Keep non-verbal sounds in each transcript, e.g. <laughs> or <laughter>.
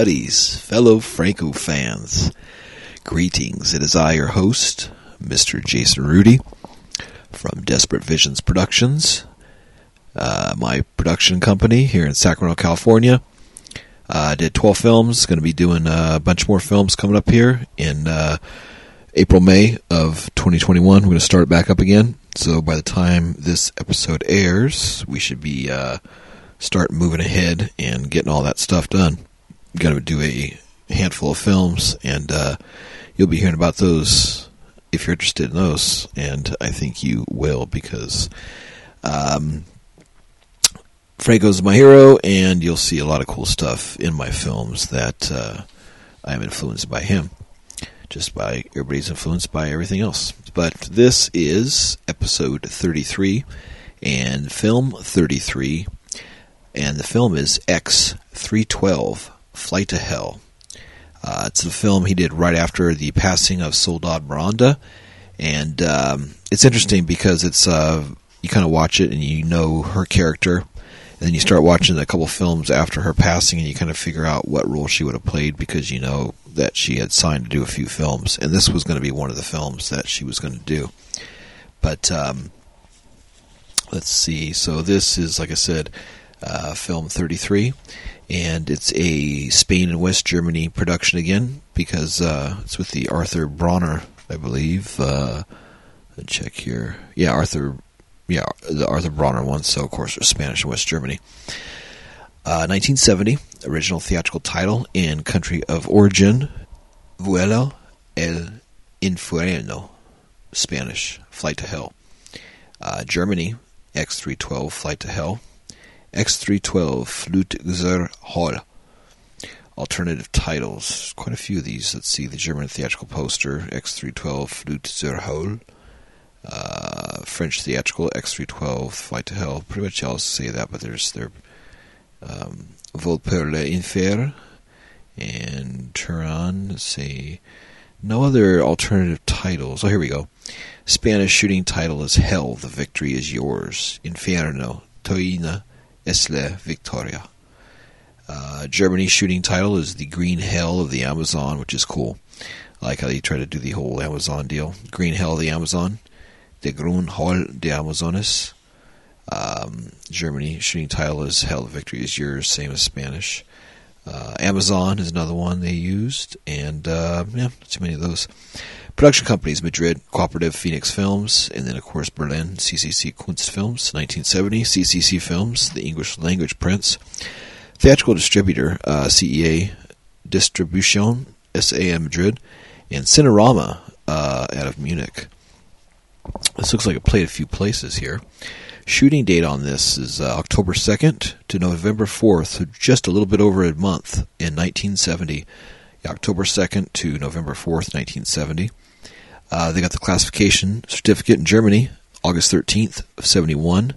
buddies, fellow Franco fans. Greetings. It is I, your host, Mr. Jason Rudy from Desperate Visions Productions, uh, my production company here in Sacramento, California. I uh, did 12 films, going to be doing a bunch more films coming up here in uh, April, May of 2021. We're going to start back up again. So by the time this episode airs, we should be uh, start moving ahead and getting all that stuff done. Got to do a handful of films, and uh, you'll be hearing about those if you're interested in those. And I think you will because um, Franco's my hero, and you'll see a lot of cool stuff in my films that uh, I am influenced by him. Just by everybody's influenced by everything else. But this is episode 33 and film 33 and the film is X312 Flight to Hell. Uh, it's a film he did right after the passing of Soledad Miranda, and um, it's interesting because it's uh, you kind of watch it and you know her character, and then you start watching a couple films after her passing, and you kind of figure out what role she would have played because you know that she had signed to do a few films, and this was going to be one of the films that she was going to do. But um, let's see. So this is, like I said, uh, film 33, and it's a Spain and West Germany production again because uh, it's with the Arthur Bronner, I believe. Uh, check here. Yeah, Arthur. Yeah, the Arthur Bronner one. So of course, Spanish and West Germany. 1970 uh, original theatrical title and country of origin, Vuelo el Infierno, Spanish, Flight to Hell. Uh, Germany, X312, Flight to Hell. X312 Flug zur Hölle. Alternative titles. Quite a few of these. Let's see the German theatrical poster X312 Flug zur Hölle. Uh, French theatrical X312 Flight to Hell. Pretty much all say that, but there's their um, Vol per and Turan. Let's see. no other alternative titles. Oh, here we go. Spanish shooting title is Hell. The victory is yours. Inferno. Toina Isla Victoria. Uh, Germany's shooting title is The Green Hell of the Amazon, which is cool. I like how they try to do the whole Amazon deal. Green Hell of the Amazon. The Grün Hell de Amazonas. Um, Germany shooting title is Hell of Victory is Yours, same as Spanish. Uh, Amazon is another one they used, and uh, yeah, too many of those. Production companies Madrid, Cooperative Phoenix Films, and then, of course, Berlin, CCC Kunstfilms, 1970, CCC Films, the English language prints. Theatrical distributor, uh, CEA Distribution, SAM Madrid, and Cinerama uh, out of Munich. This looks like it played a few places here. Shooting date on this is uh, October 2nd to November 4th, so just a little bit over a month in 1970. October 2nd to November 4th, 1970. Uh, they got the classification certificate in Germany, August 13th of 71.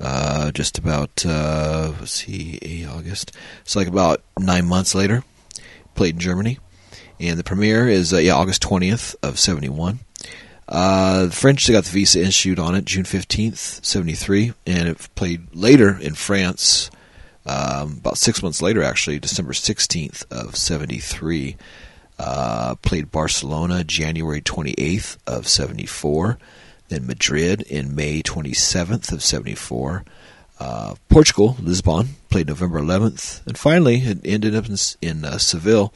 Uh, just about, uh, let's see, August. It's like about nine months later. Played in Germany. And the premiere is, uh, yeah, August 20th of 71. Uh, the French, they got the visa issued on it June 15th, 73. And it played later in France, um, about six months later, actually, December 16th of 73. Uh, played Barcelona January 28th of 74, then Madrid in May 27th of 74. Uh, Portugal, Lisbon, played November 11th, and finally it ended up in, in uh, Seville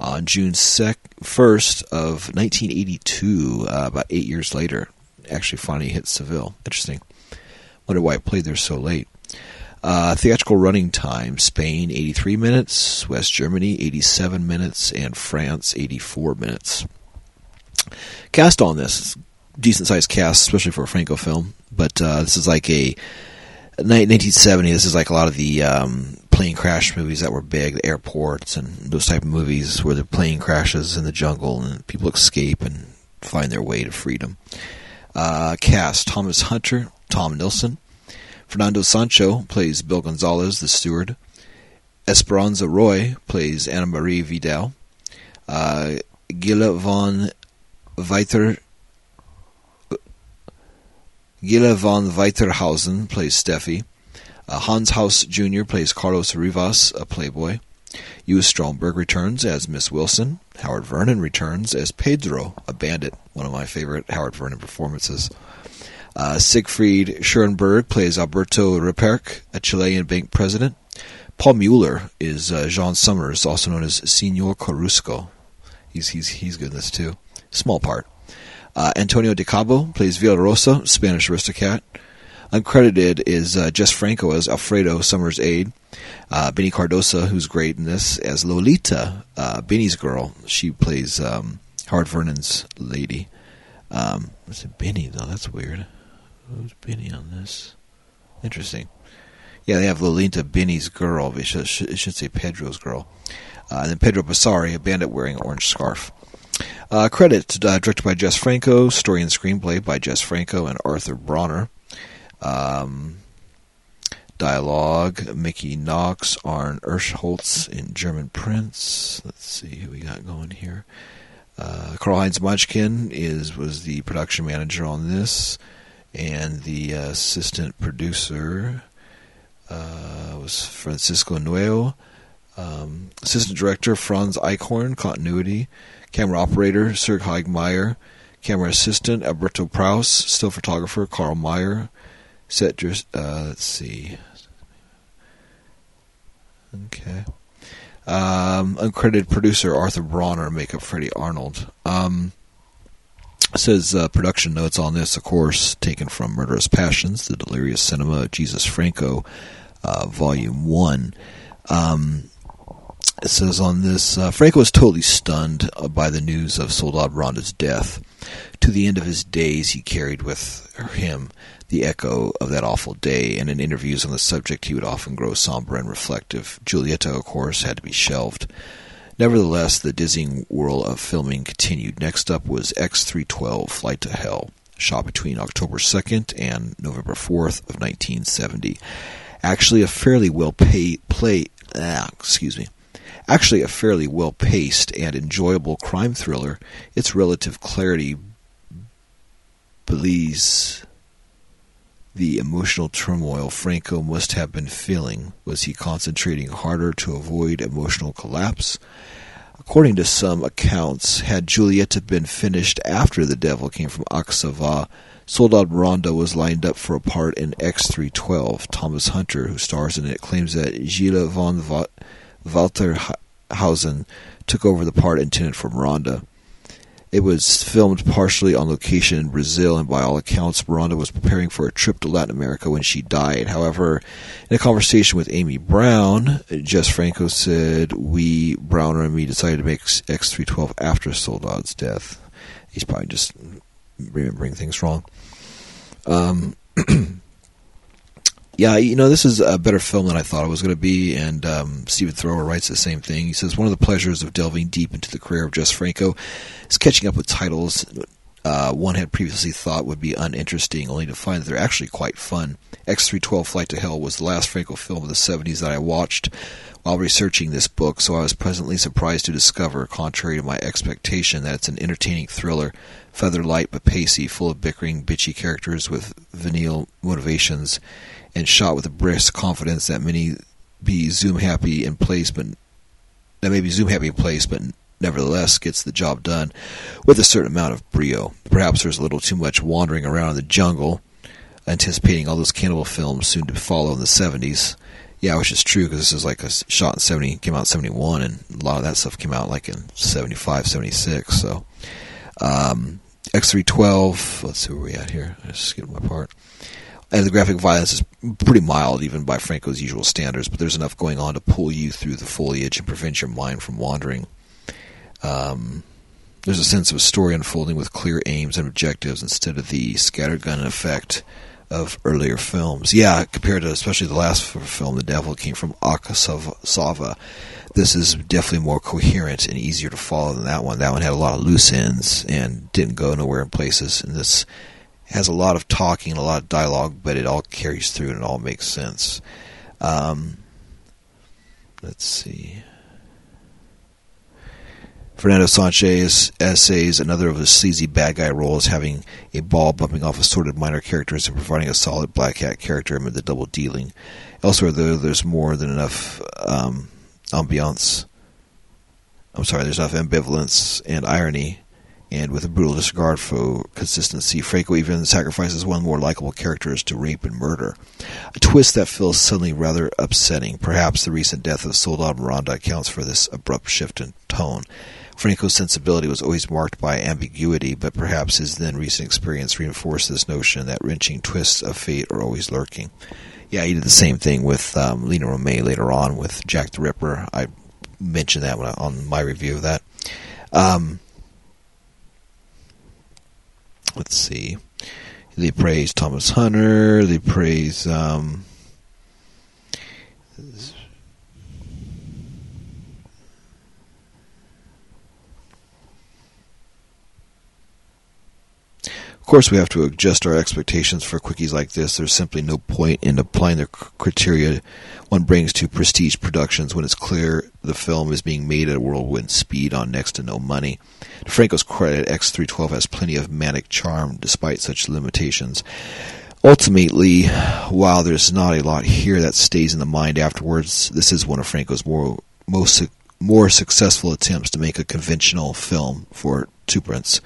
on June 1st of 1982, uh, about eight years later. Actually, finally hit Seville. Interesting. Wonder why it played there so late. Uh, theatrical running time Spain 83 minutes, West Germany 87 minutes, and France 84 minutes. Cast on this, decent sized cast, especially for a Franco film, but uh, this is like a 1970. This is like a lot of the um, plane crash movies that were big, the airports and those type of movies where the plane crashes in the jungle and people escape and find their way to freedom. Uh, cast Thomas Hunter, Tom Nilsson, Fernando Sancho plays Bill Gonzalez, the steward. Esperanza Roy plays Anna Marie Vidal. Uh, Gila von Weiter. Gila von Weitershausen plays Steffi. Uh, Hans Hass Jr. plays Carlos Rivas, a playboy. Ewa Stromberg returns as Miss Wilson. Howard Vernon returns as Pedro, a bandit, one of my favorite Howard Vernon performances. Uh, Siegfried Schürenberg plays Alberto Reperque, a Chilean bank president. Paul Mueller is uh, Jean Summers, also known as Senor Corusco. He's he's he's good in this too. Small part. Uh, Antonio de Cabo plays Villarosa, Spanish aristocrat. Uncredited is uh, Jess Franco as Alfredo Summers' aide. Uh, Benny Cardoso, who's great in this, as Lolita, uh, Benny's girl. She plays um, Vernon's lady. Um, it Benny though? That's weird. Who's Benny on this? Interesting. Yeah, they have Lolita, Benny's girl. It should, it should say Pedro's girl. Uh, and then Pedro Basari, a bandit wearing an orange scarf. Uh, credit uh, directed by Jess Franco, story and screenplay by Jess Franco and Arthur Bronner. Um, dialogue Mickey Knox, Arn Ersholz in German Prince. Let's see who we got going here. Uh, Karl Heinz Majkin is was the production manager on this, and the assistant producer uh, was Francisco Nuevo. Um, assistant director Franz Eichhorn, continuity. Camera operator Serg Heigmeyer. Camera assistant Alberto Praus. Still photographer Carl Meyer. Set dress. Uh, let's see. Okay. Um, uncredited producer Arthur Bronner. Makeup Freddie Arnold. Um, says uh, production notes on this, of course, taken from Murderous Passions, The Delirious Cinema of Jesus Franco, uh, Volume 1. Um, it says on this uh, Franco was totally stunned uh, by the news of Soledad Miranda's death. To the end of his days, he carried with him the echo of that awful day, and in interviews on the subject, he would often grow somber and reflective. Giulietta, of course, had to be shelved. Nevertheless, the dizzying whirl of filming continued. Next up was X312 Flight to Hell, shot between October 2nd and November 4th of 1970. Actually, a fairly well paid play. Ah, excuse me actually a fairly well paced and enjoyable crime thriller, its relative clarity belies the emotional turmoil Franco must have been feeling. Was he concentrating harder to avoid emotional collapse? According to some accounts, had Giulietta been finished after The Devil Came from Akasava, Soledad Miranda was lined up for a part in X312. Thomas Hunter, who stars in it, claims that Gila von Weitershausen took over the part intended for Miranda. It was filmed partially on location in Brazil, and by all accounts, Miranda was preparing for a trip to Latin America when she died. However, in a conversation with Amy Brown, Jess Franco said, We, Brauner and me, decided to make X312 after Soledad's death. He's probably just remembering things wrong. Um, <clears throat> yeah, you know, this is a better film than I thought it was going to be, and um, Stephen Thrower writes the same thing. He says, One of the pleasures of delving deep into the career of Jess Franco is catching up with titles uh, one had previously thought would be uninteresting, only to find that they're actually quite fun. X312 Flight to Hell was the last Franco film of the 70s that I watched while researching this book, so I was pleasantly surprised to discover, contrary to my expectation, that it's an entertaining thriller, feather light but pacey, full of bickering, bitchy characters with venal motivations and shot with a brisk confidence that many be zoom happy in place, but that may be zoom happy in place, but nevertheless gets the job done with a certain amount of brio. Perhaps there's a little too much wandering around in the jungle, anticipating all those cannibal films soon to follow in the 70s. Yeah, which is true because this is like a shot in 70, came out in 71, and a lot of that stuff came out like in 75, 76. So, um, X312, let's see where we at here. I just get my part and the graphic violence is pretty mild even by Franco's usual standards, but there's enough going on to pull you through the foliage and prevent your mind from wandering. Um, there's a sense of a story unfolding with clear aims and objectives instead of the scattergun effect of earlier films. Yeah, compared to especially the last film, The Devil came from Akasava. This is definitely more coherent and easier to follow than that one. That one had a lot of loose ends and didn't go nowhere in places, and this has a lot of talking and a lot of dialogue, but it all carries through and it all makes sense. Um, let's see. Fernando Sanchez essays another of his sleazy bad guy roles, having a ball bumping off assorted minor characters and providing a solid black hat character amid the double dealing. Elsewhere, though, there's more than enough um, ambiance. I'm sorry, there's enough ambivalence and irony, and with a brutal disregard for consistency, Franco even sacrifices one more likable characters to rape and murder. A twist that feels suddenly rather upsetting. Perhaps the recent death of Soledad Miranda accounts for this abrupt shift in tone. Franco's sensibility was always marked by ambiguity, but perhaps his then recent experience reinforced this notion that wrenching twists of fate are always lurking. Yeah, he did the same thing with um, Lina Romay later on with Jack the Ripper. I mentioned that I, on my review of that. Um, let's see. They praise Thomas Hunter. They praise um, course, we have to adjust our expectations for quickies like this. There's simply no point in applying the criteria one brings to prestige productions when it's clear the film is being made at a whirlwind speed on next to no money. To Franco's credit, X312 has plenty of manic charm despite such limitations. Ultimately, while there's not a lot here that stays in the mind afterwards, this is one of Franco's more most more successful attempts to make a conventional film for two prints.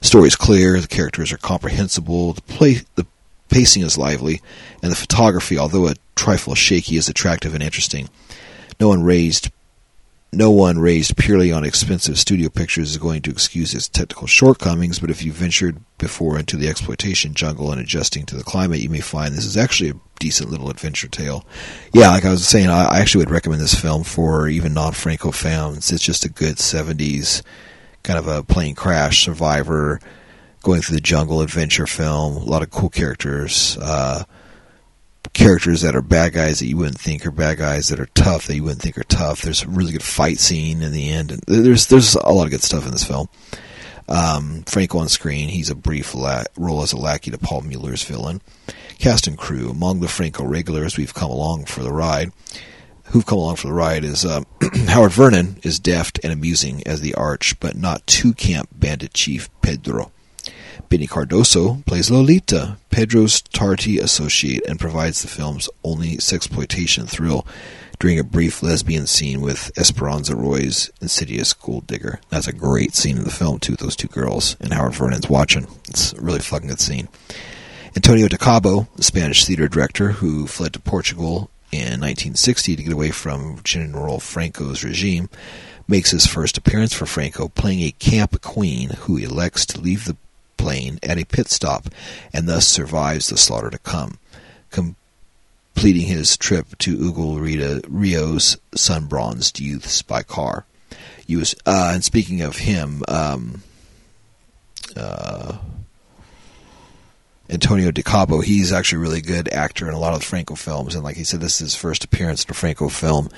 The story is clear, the characters are comprehensible, the play, the pacing is lively, and the photography, although a trifle shaky, is attractive and interesting. No one raised no one raised purely on expensive studio pictures is going to excuse its technical shortcomings, but if you ventured before into the exploitation jungle and adjusting to the climate, you may find this is actually a decent little adventure tale. Yeah, like I was saying, I actually would recommend this film for even non-Franco fans. It's just a good 70s kind of a plane crash survivor going through the jungle adventure film. A lot of cool characters. Uh, characters that are bad guys that you wouldn't think are bad guys that are tough that you wouldn't think are tough. There's a really good fight scene in the end, and there's there's a lot of good stuff in this film. Um, Franco on screen, he's a brief la- role as a lackey to Paul Mueller's villain. Cast and crew among the Franco regulars, we've come along for the ride who've come along for the ride is uh, <clears throat> Howard Vernon is deft and amusing as the arch, but not too camp bandit chief Pedro. Benny Cardoso plays Lolita, Pedro's tarty associate, and provides the film's only sexploitation thrill during a brief lesbian scene with Esperanza Roy's insidious gold digger. That's a great scene in the film too. Those two girls and Howard Vernon's watching. It's a really fucking good scene. Antonio de Cabo, the Spanish theater director who fled to Portugal in 1960 to get away from General Franco's regime, makes his first appearance for Franco playing a camp queen who elects to leave the plane at a pit stop and thus survives the slaughter to come, completing his trip to Hugo Rita, Rio's sun-bronzed youths by car. Uh, and speaking of him, um, uh, Antonio de Cabo, he's actually a really good actor in a lot of Franco films. And like he said, this is his first appearance in a Franco film.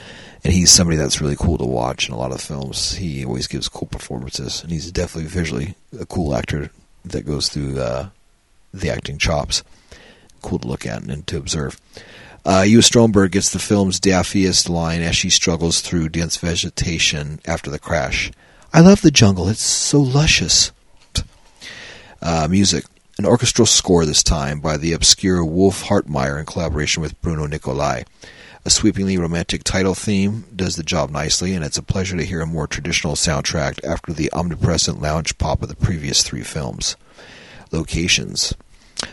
And he's somebody that's really cool to watch in a lot of films. He always gives cool performances. And he's definitely visually a cool actor that goes through uh, the acting chops. Cool to look at and to observe. Uh, Stromberg gets the film's daffiest line as she struggles through dense vegetation after the crash. I love the jungle. It's so luscious. Uh, music an orchestral score this time by the obscure Wolf Hartmeyer in collaboration with Bruno Nicolai. A sweepingly romantic title theme does the job nicely, and it's a pleasure to hear a more traditional soundtrack after the omnipresent lounge pop of the previous three films. Locations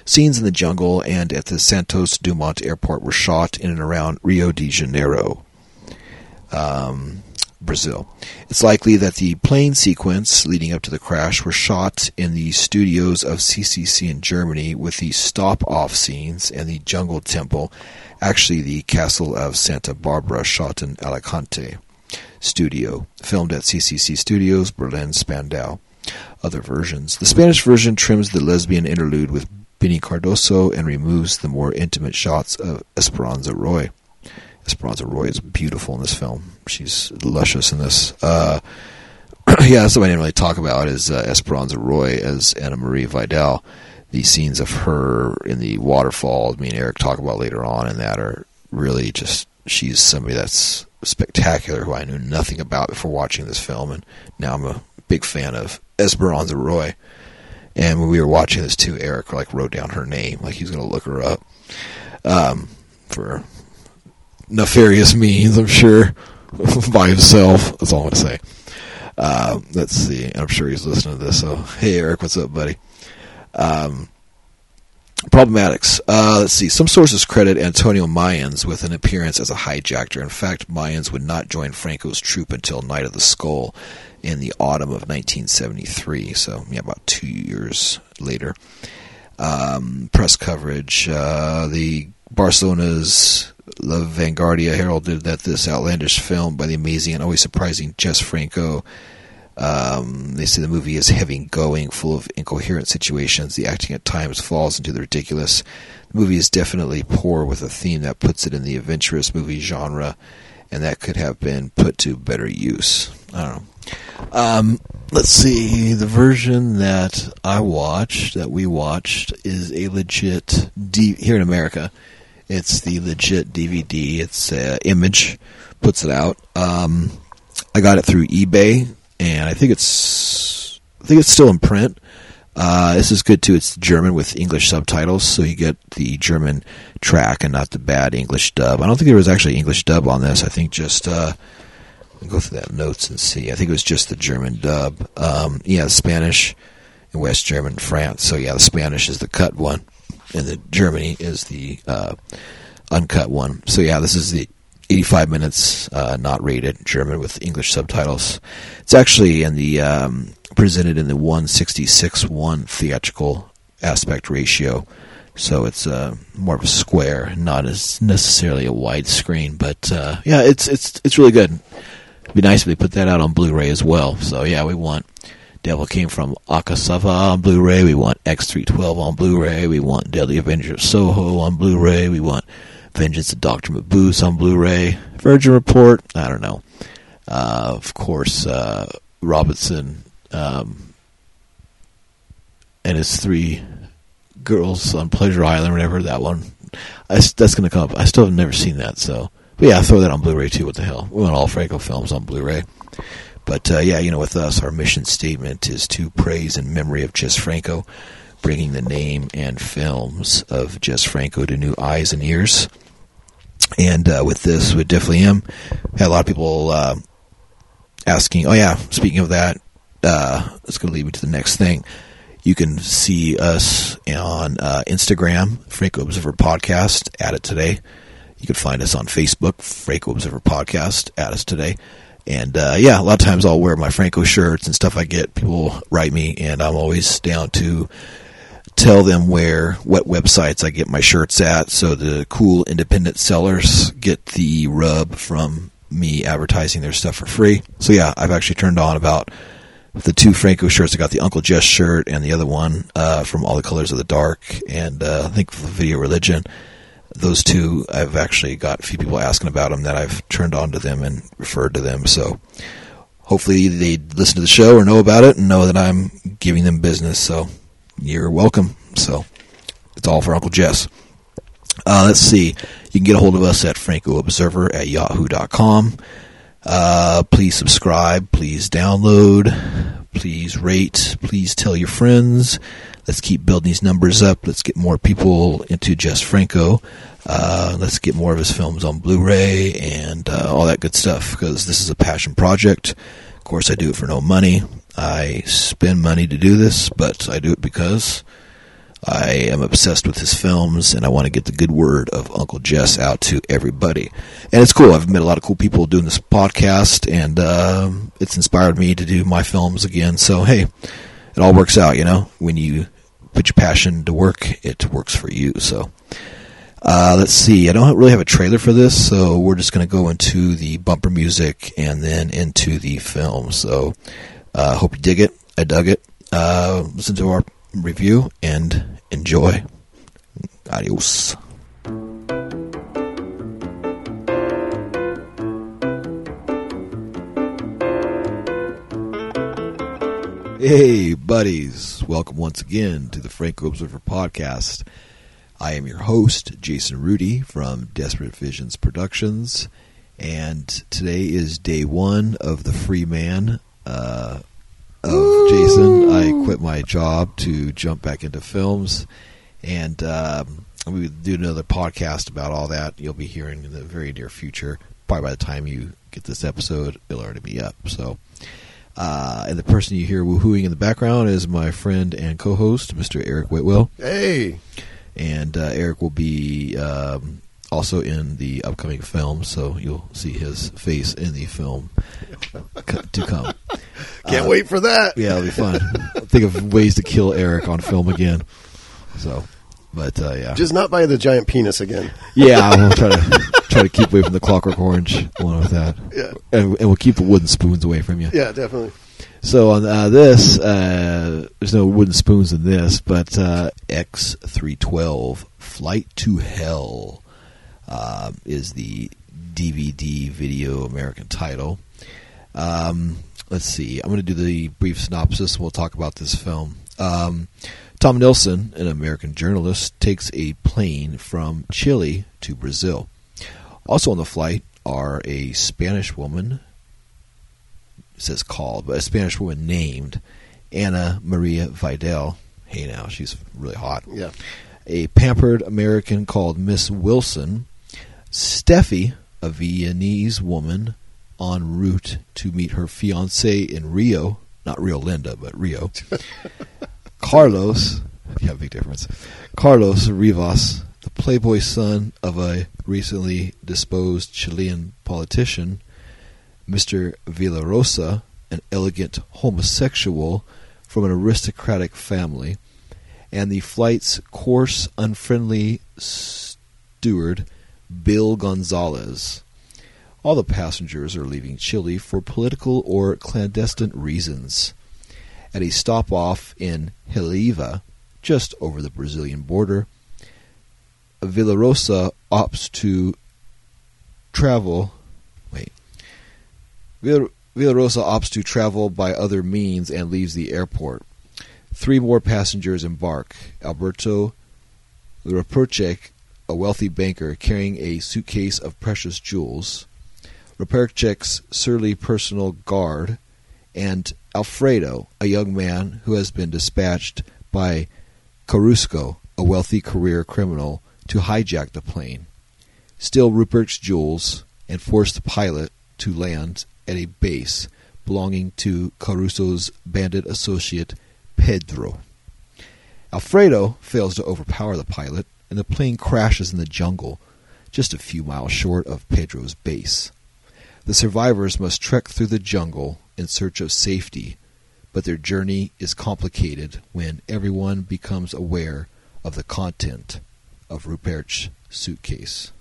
Scenes in the jungle and at the Santos Dumont Airport were shot in and around Rio de Janeiro. Um, Brazil. It's likely that the plane sequence leading up to the crash were shot in the studios of CCC in Germany, with the stop off scenes and the jungle temple, actually the castle of Santa Barbara, shot in Alicante studio, filmed at CCC Studios, Berlin, Spandau. Other versions. The Spanish version trims the lesbian interlude with Benny Cardoso and removes the more intimate shots of Esperanza Roy. Esperanza Roy is beautiful in this film. She's luscious in this. Uh, <clears throat> yeah, something I didn't really talk about is uh, Esperanza Roy as Anna Marie Vidal. The scenes of her in the waterfall, me and Eric talk about later on, and that are really just. She's somebody that's spectacular who I knew nothing about before watching this film, and now I'm a big fan of Esperanza Roy. And when we were watching this too, Eric like wrote down her name, like he's going to look her up um, for nefarious means, I'm sure. <laughs> by himself. That's all I'm going to say. Uh, let's see. I'm sure he's listening to this. So, hey, Eric, what's up, buddy? Um, problematics. Uh, let's see. Some sources credit Antonio Mayans with an appearance as a hijacker. In fact, Mayans would not join Franco's troupe until Night of the Skull in the autumn of 1973. So, yeah, about two years later. Um, press coverage. Uh, the Barcelona's La Vanguardia heralded that this outlandish film by the amazing and always surprising Jess Franco. Um, they say the movie is heavy going, full of incoherent situations. The acting at times falls into the ridiculous. The movie is definitely poor with a theme that puts it in the adventurous movie genre, and that could have been put to better use. I don't know. Um, let's see. The version that I watched, that we watched, is a legit D- here in America. It's the legit DVD. It's uh, Image puts it out. Um, I got it through eBay, and I think it's I think it's still in print. Uh, this is good too. It's German with English subtitles, so you get the German track and not the bad English dub. I don't think there was actually English dub on this. I think just uh, go through that notes and see. I think it was just the German dub. Um, yeah, Spanish and West German, France. So yeah, the Spanish is the cut one and the Germany is the uh, uncut one. So yeah, this is the 85 minutes uh, not rated German with English subtitles. It's actually in the um, presented in the 166 one theatrical aspect ratio. So it's uh, more of a square, not as necessarily a wide screen. But uh, yeah, it's it's it's really good. It'd be nice if they put that out on Blu-ray as well. So yeah, we want Devil Came from Akasava on Blu-ray. We want X312 on Blu-ray. We want Deadly Avenger of Soho on Blu-ray. We want Vengeance of Dr. Mabuse on Blu-ray. Virgin Report, I don't know. Uh, of course, uh, Robinson um, and his three girls on Pleasure Island, whatever that one. I, that's going to come up. I still have never seen that, so. But yeah, throw that on Blu-ray too. What the hell? We want all Franco films on Blu-ray. But uh, yeah, you know, with us, our mission statement is to praise in memory of Jess Franco, bringing the name and films of Jess Franco to new eyes and ears. And uh, with this, we definitely am. Had a lot of people uh, asking. Oh yeah, speaking of that, uh, it's going to lead me to the next thing. You can see us on uh, Instagram, Franco Observer Podcast. Add it today. You can find us on Facebook, Franco Observer Podcast. Add us today. And uh, yeah, a lot of times I'll wear my Franco shirts and stuff I get. People write me, and I'm always down to tell them where, what websites I get my shirts at, so the cool independent sellers get the rub from me advertising their stuff for free. So yeah, I've actually turned on about the two Franco shirts. I got the Uncle Jess shirt and the other one uh, from All the Colors of the Dark, and uh, I think the Video Religion those two, I've actually got a few people asking about them that I've turned on to them and referred to them. So hopefully they listen to the show or know about it and know that I'm giving them business. So you're welcome. So it's all for Uncle Jess. Uh, let's see. You can get a hold of us at francoobserver at yahoo.com. Uh, please subscribe. Please download. Please rate. Please tell your friends. Let's keep building these numbers up. Let's get more people into Jess Franco. Uh, let's get more of his films on Blu-ray and uh, all that good stuff because this is a passion project. Of course, I do it for no money. I spend money to do this, but I do it because I am obsessed with his films and I want to get the good word of Uncle Jess out to everybody. And it's cool. I've met a lot of cool people doing this podcast and uh, it's inspired me to do my films again. So, hey, it all works out, you know, when you put your passion to work, it works for you. So, uh, let's see. I don't really have a trailer for this, so we're just going to go into the bumper music and then into the film. So, uh, hope you dig it. I dug it. Uh, listen to our review and enjoy. Adios. Hey, buddies. Welcome once again to the Franco Observer podcast. I am your host, Jason Rudy from Desperate Visions Productions, and today is day one of the free man uh, of Ooh. Jason. I quit my job to jump back into films, and um, we do another podcast about all that. You'll be hearing in the very near future, probably by the time you get this episode, it'll already be up. So, uh, and the person you hear woohooing in the background is my friend and co-host, Mr. Eric Whitwell. Hey, and uh, Eric will be um, also in the upcoming film, so you'll see his face in the film to come. <laughs> can't Uh, wait for that. Yeah, it'll be fun. Think of ways to kill Eric on film again. So, but uh, yeah, Just not by the giant penis again. <laughs> yeah, I'll try to try to keep away from the Clockwork Orange along with that, Yeah, and, and we'll keep the wooden spoons away from you. yeah, definitely. So on uh, this, uh, there's no wooden spoons in this, but uh, X312 Flight to Hell uh, is the DVD video American title. Um, let's see. I'm going to do the brief synopsis. We'll talk about this film. Um, Tom Nilsson, an American journalist, takes a plane from Chile to Brazil. Also on the flight are a Spanish woman it says called, but a Spanish woman named Anna Maria Vidal. Hey, now she's really hot. Yeah, A pampered American called Miss Wilson. Steffi, a Viennese woman en route to meet her fiance in Rio. Not Rio Linda, but Rio. <laughs> Carlos, yeah, big difference. Carlos Rivas, the playboy son of a recently disposed Chilean politician, Mr. Villarosa, an elegant homosexual from an aristocratic family, and the flight's coarse, unfriendly steward, Bill Gonzalez. All the passengers are leaving Chile for political or clandestine reasons. At a stop off in Heliva, just over the Brazilian border, Villarosa opts to travel. Wait. Villarosa opts to travel by other means and leaves the airport. Three more passengers embark. Alberto Raperchek, a wealthy banker carrying a suitcase of precious jewels, Raperchek's surly personal guard, and Alfredo, a young man who has been dispatched by Carusco, a wealthy career criminal, to hijack the plane, steal Rupert's jewels, and force the pilot to land at a base belonging to Caruso's bandit associate Pedro. Alfredo fails to overpower the pilot, and the plane crashes in the jungle, just a few miles short of Pedro's base. The survivors must trek through the jungle in search of safety, but their journey is complicated when everyone becomes aware of the content of Rupert's suitcase.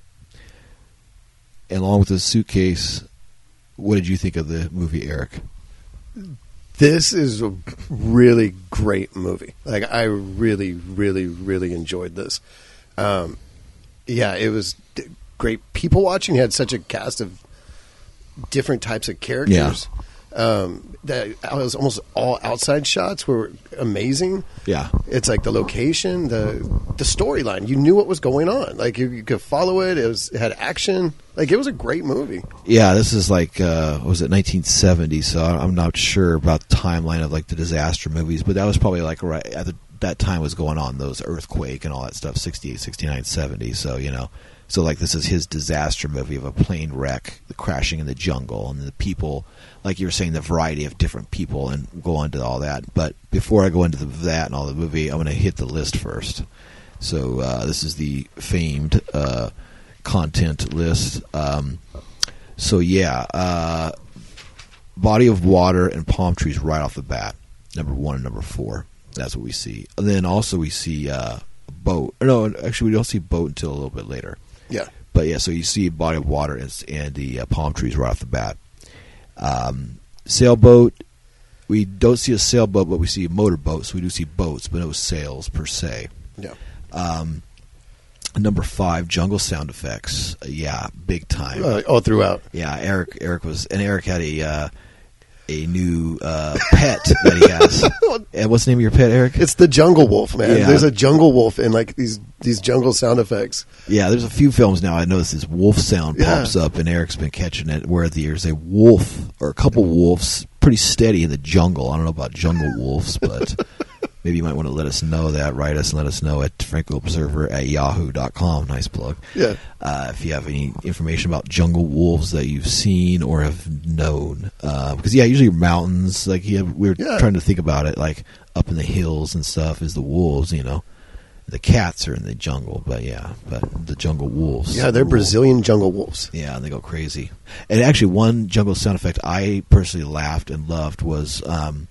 And along with the suitcase, what did you think of the movie, Eric? this is a really great movie. Like I really, really, really enjoyed this. Um, yeah, it was great. People watching had such a cast of different types of characters. Um, that it was almost all outside shots were amazing. Yeah. It's like the location, the the storyline. You knew what was going on. Like you, you could follow it. It was it had action. Like it was a great movie. Yeah, this is like uh, was it 1970? So I'm not sure about the timeline of like the disaster movies, but that was probably like right at the, that time was going on those earthquake and all that stuff 68, 69, 70. So you know, so like this is his disaster movie of a plane wreck, the crashing in the jungle, and the people, like you were saying, the variety of different people, and go into all that. But before I go into the, that and all the movie, I'm going to hit the list first. So uh, this is the famed uh, content list. Um, so yeah, uh, body of water and palm trees right off the bat. Number one and number four. That's what we see. And then also we see uh, boat. No, actually we don't see boat until a little bit later. Yeah. But yeah, so you see a body of water and, and the uh, palm trees right off the bat. Um, sailboat. We don't see a sailboat, but we see a motorboat. So we do see boats, but no sails per se. Yeah. Um, number five, jungle sound effects. Uh, yeah, big time. Uh, all throughout. Yeah, Eric. Eric was, and Eric had a uh, a new uh, pet that he has. <laughs> and what's the name of your pet, Eric? It's the Jungle Wolf, man. Yeah. There's a Jungle Wolf in like these these jungle sound effects. Yeah, there's a few films now. I notice this wolf sound Yeah. pops up, and Eric's been catching it. Where there's a wolf or a couple wolves, pretty steady in the jungle. I don't know about jungle wolves, but <laughs> maybe you might want to let us know that. Write us and let us know at francoobserver at yahoo.com. Nice plug. Yeah. Uh, if you have any information about jungle wolves that you've seen or have known, uh, because yeah, usually mountains. Like yeah, we were Yeah. trying to think about it, like up in the hills and stuff is the wolves. You know, the cats are in the jungle, but yeah, but the jungle wolves. Yeah, they're. Brazilian jungle wolves. Yeah, and they go crazy. And actually, one jungle sound effect I personally laughed and loved was um,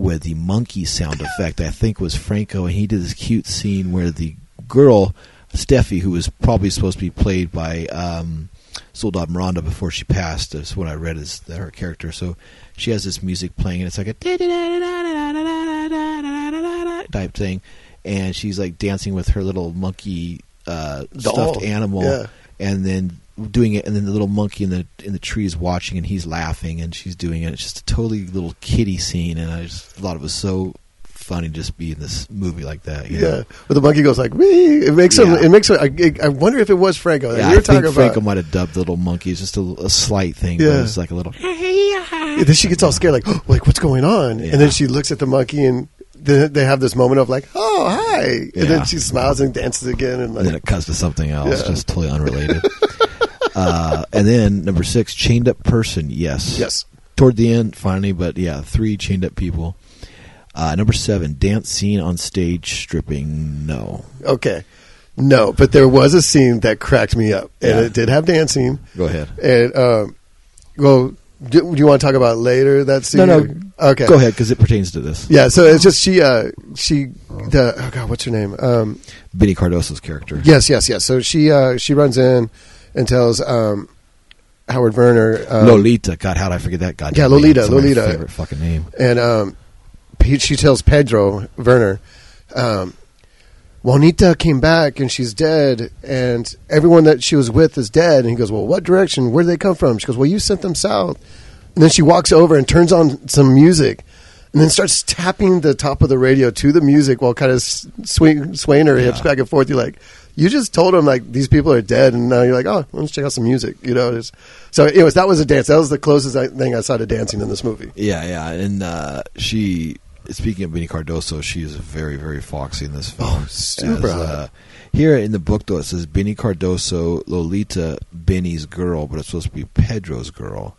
with the monkey sound effect. I think was Franco, and he did this cute scene where the girl Steffi, who was probably supposed to be played by um, Soledad Miranda before she passed, is what I read as her character. So she has this music playing, and it's like a type thing, and she's like dancing with her little monkey uh, stuffed animal, Yeah. and then doing it, and then the little monkey in the in the tree is watching, and he's laughing, and she's doing it. It's just a totally little kitty scene, and I just thought it was so funny to just be in this movie like that. you Yeah, know? but the monkey goes like, "Wee!" It makes him. Yeah. It makes him. I, I wonder if it was Franco. Yeah, we were I talking think Franco about. might have dubbed the little monkey. It's just a, a slight thing, but Yeah. it's like a little. <laughs> Yeah, then she gets all scared, like, oh, like what's going on? Yeah. And then she looks at the monkey, and then they have this moment of like, oh hi, and Yeah. then she smiles and dances again, and and then it cuts to something else, Yeah. just totally unrelated. <laughs> uh, and then number six, chained up person. Yes, yes, Toward the end, finally, but yeah, three chained up people. Uh, number seven, dance scene on stage stripping. No, okay, no, but there was a scene that cracked me up, and Yeah. it did have dancing, go ahead. and um, well, do, do you want to talk about later that scene? No, no. okay, Go ahead because it pertains to this. Yeah, so it's just she, uh, she, the oh god, what's her name? Um, Benny Cardoso's character. Yes, yes, yes. So she uh, she runs in and tells um, Howard Werner, um, Lolita. God, how did I forget that? God, Yeah, Lolita, name. It's my Lolita. favorite fucking name. and um, he, she tells Pedro Werner, um, Juanita came back and she's dead, and everyone that she was with is dead. And he goes, "Well, what direction? Where did they come from?" She goes, "Well, you sent them south." And then she walks over and turns on some music. And then starts tapping the top of the radio to the music while kind of swing, swaying her hips Yeah. back and forth. You're like, you just told him like these people are dead, and now you're like, oh, let's check out some music. You know, it's, so anyways, that was a dance. That was the closest I, thing I saw to dancing in this movie. Yeah, yeah, and uh, she. Speaking of Benny Cardoso, she is very, very foxy in this film. Oh, super As, uh, here in the book, though, it says Benny Cardoso, Lolita, Benny's girl, but it's supposed to be Pedro's girl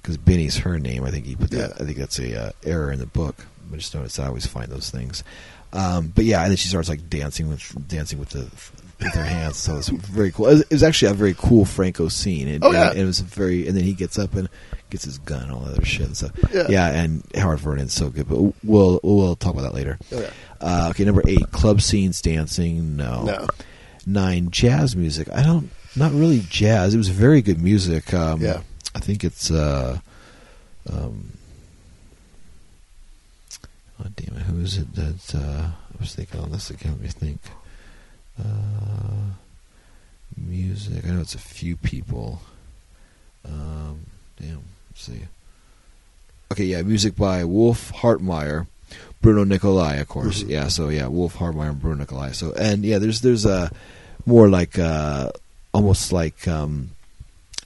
because Benny's her name. I think he put that. Yeah. I think that's a uh, error in the book. I just noticed I always find those things. Um, but yeah, and then she starts like dancing with dancing with the with her hands. So it's very cool. It was, it was actually a very cool Franco scene. It, Oh, yeah. it, it was very, and then he gets up and gets his gun and all that other shit. And so Yeah. yeah, and Howard Vernon's so good. But we'll we'll talk about that later. Oh, yeah. Uh, okay, number eight, club scenes, dancing. No. No. Nine, jazz music. I don't, not really jazz. It was very good music. Um, Yeah. I think it's. Uh, um, oh damn it! Who is it that uh, I was thinking on this again? Let me think. Uh, music. I know it's a few people. Um, damn. Let's see. Okay, yeah, music by Wolf Hartmeyer, Bruno Nicolai, of course. Mhm. Yeah, so yeah, Wolf Hartmeyer and Bruno Nicolai. So and yeah, there's there's a more like uh, almost like um,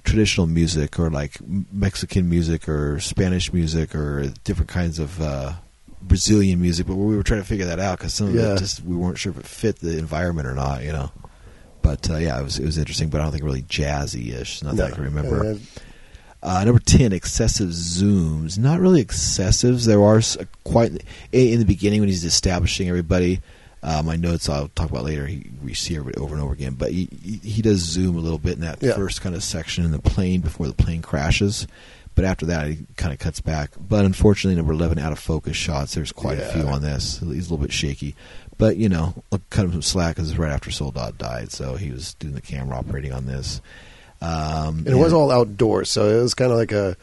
traditional music or like Mexican music or Spanish music or different kinds of uh, Brazilian music. But we were trying to figure that out because some of Yeah. it just we weren't sure if it fit the environment or not. You know. But uh, yeah, it was it was interesting, but I don't think really jazzy ish. Not that I can remember. Uh, Uh, number ten, excessive zooms. Not really excessives. There are quite in the beginning when he's establishing everybody. Uh, my notes I'll talk about later. He, we see everybody over and over again, but he, he he does zoom a little bit in that Yeah. first kind of section in the plane before the plane crashes. But after that, he kind of cuts back. But unfortunately, number eleven, out of focus shots. There's quite a few on this. He's a little bit shaky, but you know, I'll cut him some slack because it's right after Soledad died, so he was doing the camera operating on this. Um, and it was all outdoors, so it was kind of like a.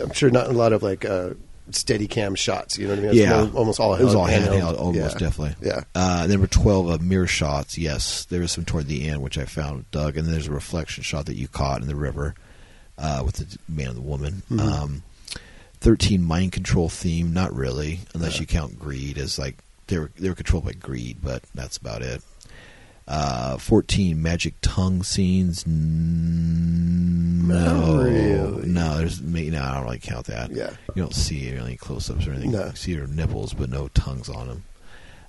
I'm sure not a lot of like uh, steady cam shots. You know what I mean? Yeah. more- almost all It was all handheld. handheld, almost Yeah. definitely. Yeah. Uh, number twelve, uh, mirror shots. Yes, there was some toward the end, which I found Doug, and then there's a reflection shot that you caught in the river uh, with the man and the woman. Mhm. Um, Thirteen, mind control theme. Not really, unless Yeah. you count greed as like they were they were controlled by greed, but that's about it. Uh, 14 magic tongue scenes. Not No, really. no. There's no. I don't really count that. Yeah. you don't see any close-ups or anything. No. You see her nipples, but no tongues on them.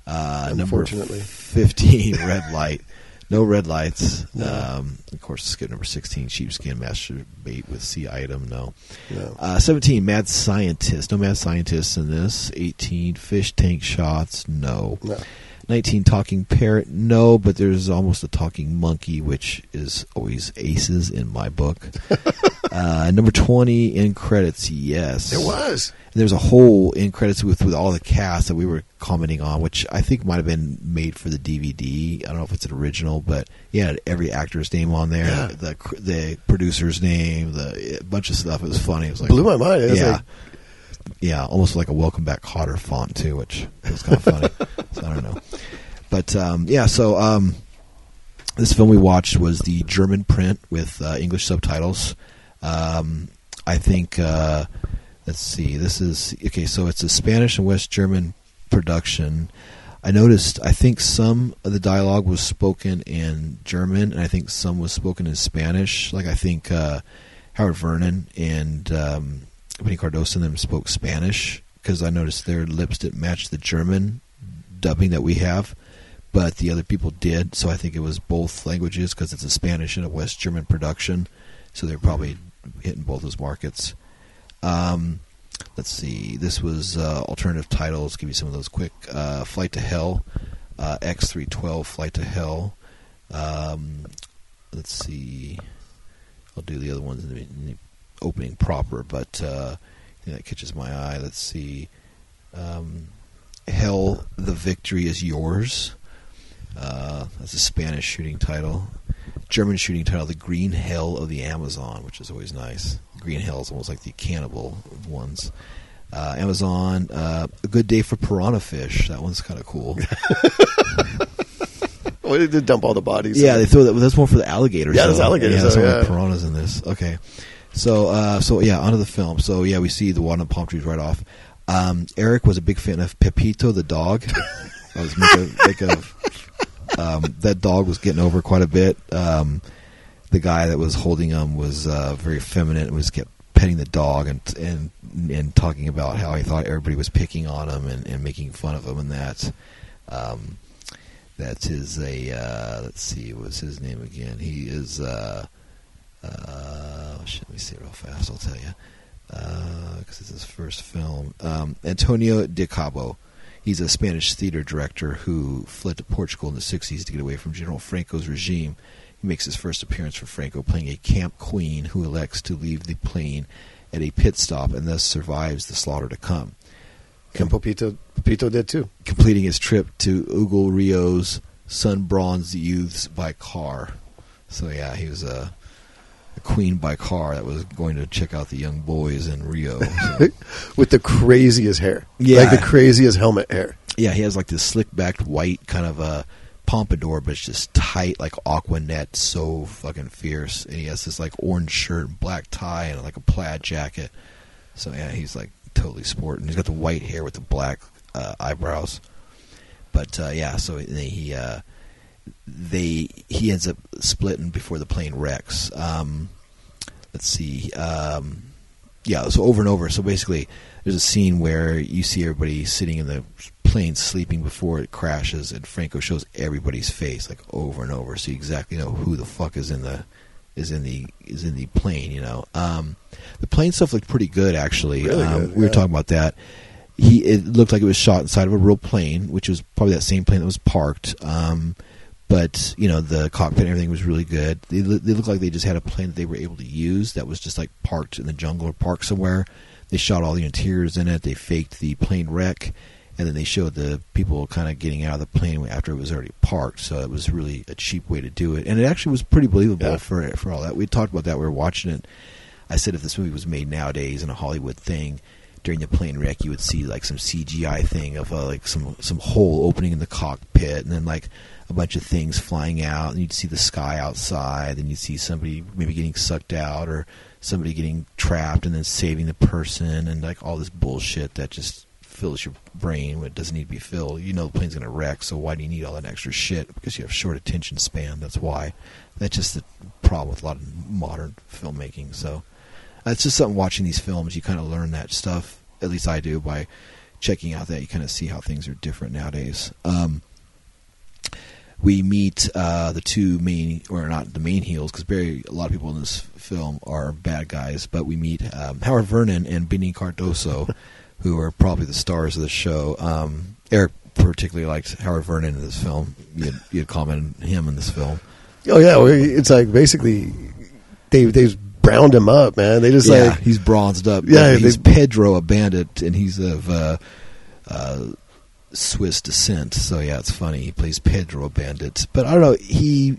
Uh, number Unfortunately. 15, <laughs> red light. No red lights. No. Um, of course, skip number 16, sheepskin masturbate with C item. No. No. Uh, 17, mad scientist. No mad scientists in this. 18, fish tank shots. No. No. 19, talking parrot. No, but there's almost a talking monkey, which is always aces in my book. <laughs> uh, number 20, in credits. Yes. It was. And there's a whole in credits with, with all the cast that we were commenting on, which I think might have been made for the DVD. I don't know if it's an original, but yeah, every actor's name on there, Yeah. the the producer's name, the a bunch of stuff. It was funny. It was like Blew my mind. It was yeah, like- yeah, almost like a Welcome Back Cotter font too, which was kind of funny. <laughs> so I don't know, but um, yeah. So um, this film we watched was the German print with uh, English subtitles. Um, I think. Uh, let's see. This is okay. So it's a Spanish and West German production. I noticed. I think some of the dialogue was spoken in German, and I think some was spoken in Spanish. Like I think uh, Howard Vernon and um, Beni Cardoso and them spoke Spanish because I noticed their lips didn't match the German dubbing that we have, but the other people did. So I think it was both languages because it's a Spanish and a West German production. So they're probably hitting both those markets. Um, let's see. This was uh, alternative titles. Give you some of those quick. Uh, Flight to Hell, uh, X three twelve. Flight to Hell. Um, let's see. I'll do the other ones in the, in the opening proper, but uh, that catches my eye. Let's see. Um, Hell, the victory is yours. Uh, that's a Spanish shooting title. German shooting title, The Green Hell of the Amazon, which is always nice. Green Hell is almost like the cannibal ones. Uh, Amazon, uh, A Good Day for Piranha Fish. That one's kind of cool. <laughs> Well, they did dump all the bodies. yeah, they throw that. That's more for the alligators. Yeah, there's alligators, Yeah, there's yeah. piranhas in this. Okay, so uh, so yeah, onto the film. So yeah, we see the one palm trees right off. Um, Eric was a big fan of Pepito the dog. <laughs> I was make a, make a, um, that dog was getting over quite a bit. Um, the guy that was holding him was uh, very feminine and was kept petting the dog and and and talking about how he thought everybody was picking on him and, and making fun of him and that. Um, that is a uh, let's see, what's his name again? He is uh, uh, let me see it real fast. I'll tell you because it's his first film. Um, Antonio de Cabo. He's a Spanish theater director who fled to Portugal in the 60s to get away from General Franco's regime. He makes his first appearance for Franco playing a camp queen who elects to leave the plane at a pit stop and thus survives the slaughter to come And Pepito did too. completing his trip to Ugal Rio's sun bronzed youths by car. So yeah, he was a queen by car that was going to check out the young boys in Rio. So, <laughs> With the craziest hair. Yeah. Like the craziest helmet hair. yeah, he has like this slick backed white kind of a pompadour, but it's just tight like Aquanet, so fucking fierce. And he has this like orange shirt, and black tie, and like a plaid jacket. So yeah, he's like totally sporting. He's got the white hair with the black uh, eyebrows. But uh, yeah, so he uh, they he ends up splitting before the plane wrecks. Um, let's see. Um, yeah, so over and over. So basically, there's a scene where you see everybody sitting in the plane sleeping before it crashes, and Franco shows everybody's face like over and over, so you exactly know who the fuck is in the is in the is in the plane. You know, um, the plane stuff looked pretty good actually. Really um, good, we were talking about that. He it looked like it was shot inside of a real plane, which was probably that same plane that was parked. Um, but you know the cockpit and everything was really good. They, they looked like they just had a plane that they were able to use that was just like parked in the jungle or parked somewhere. They shot all the interiors in it. They faked the plane wreck, and then they showed the people kind of getting out of the plane after it was already parked. So it was really a cheap way to do it, and it actually was pretty believable Yeah. for for all that. We talked about that. We were watching it. I said if this movie was made nowadays in a Hollywood thing, during the plane wreck, you would see like some CGI thing of uh, like some some hole opening in the cockpit, and then like a bunch of things flying out, and you'd see the sky outside, and you'd see somebody maybe getting sucked out, or somebody getting trapped, and then saving the person, and like all this bullshit that just fills your brain when it doesn't need to be filled. You know the plane's going to wreck, so why do you need all that extra shit? Because you have short attention span. That's why. That's just the problem with a lot of modern filmmaking. So uh, it's just something watching these films. You kind of learn that stuff. At least I do by checking out that. You kind of see how things are different nowadays. Um, we meet uh, the two main, or not the main heels, because very a lot of people in this film are bad guys. But we meet um, Howard Vernon and Beni Cardoso, <laughs> who are probably the stars of the show. Um, Eric particularly liked Howard Vernon in this film. You had, you had commented on him in this film. Oh yeah, well, it's like basically they they've browned him up, man. They just yeah, like he's bronzed up. Yeah, he's they- Pedro, a bandit, and he's of uh, uh, Swiss descent. So yeah, it's funny. He plays Pedro, bandit. But I don't know. He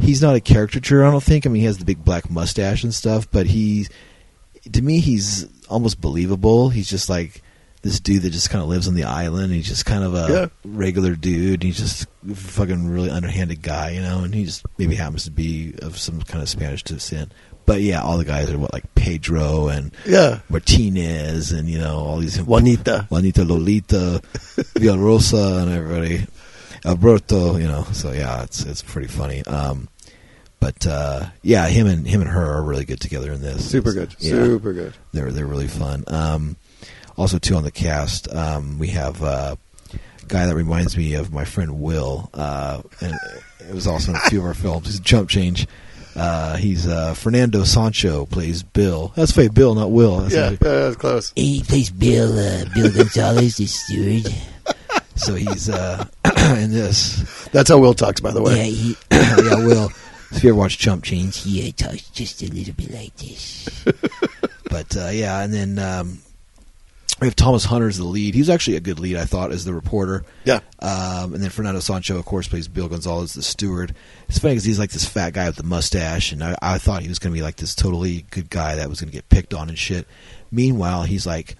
he's not a caricature. I don't think. I mean, he has the big black mustache and stuff. But he, to me, he's almost believable. He's just like this dude that just kind of lives on the island. He's just kind of a Yeah. regular dude. He's just a fucking really underhanded guy, you know. And he just maybe happens to be of some kind of Spanish descent. But yeah, all the guys are what like Pedro and yeah, Martinez and you know all these Juanita. Juanita Lolita, <laughs> Villarosa, and everybody, Alberto. You know, so yeah, it's it's pretty funny. Um, but uh, yeah, him and him and her are really good together in this. super good, Yeah, super good. they're they're really fun. Um, also, too on the cast, um, we have uh, a guy that reminds me of my friend Will, uh, and it was also in a few of our films. He's a Chump Change. Uh, he's uh, Fernando Sancho plays Bill. That's fake Bill, not Will. That's Yeah, how- yeah, that's close. He plays Bill, uh, Bill Gonzalez, the steward. <laughs> So he's uh, <clears throat> in this. That's how Will talks, by the Yeah, way. he, <clears throat> yeah, Will. If you ever watch Chump Change, he uh, talks just a little bit like this. <laughs> but uh, yeah, and then um, we have Thomas Hunter as the lead. He was actually a good lead, I thought, as the reporter. Yeah, Um, and then Fernando Sancho, of course, plays Bill Gonzalez, the steward. It's funny because he's like this fat guy with the mustache, and I, I thought he was going to be like this totally good guy that was going to get picked on and shit. Meanwhile, he's like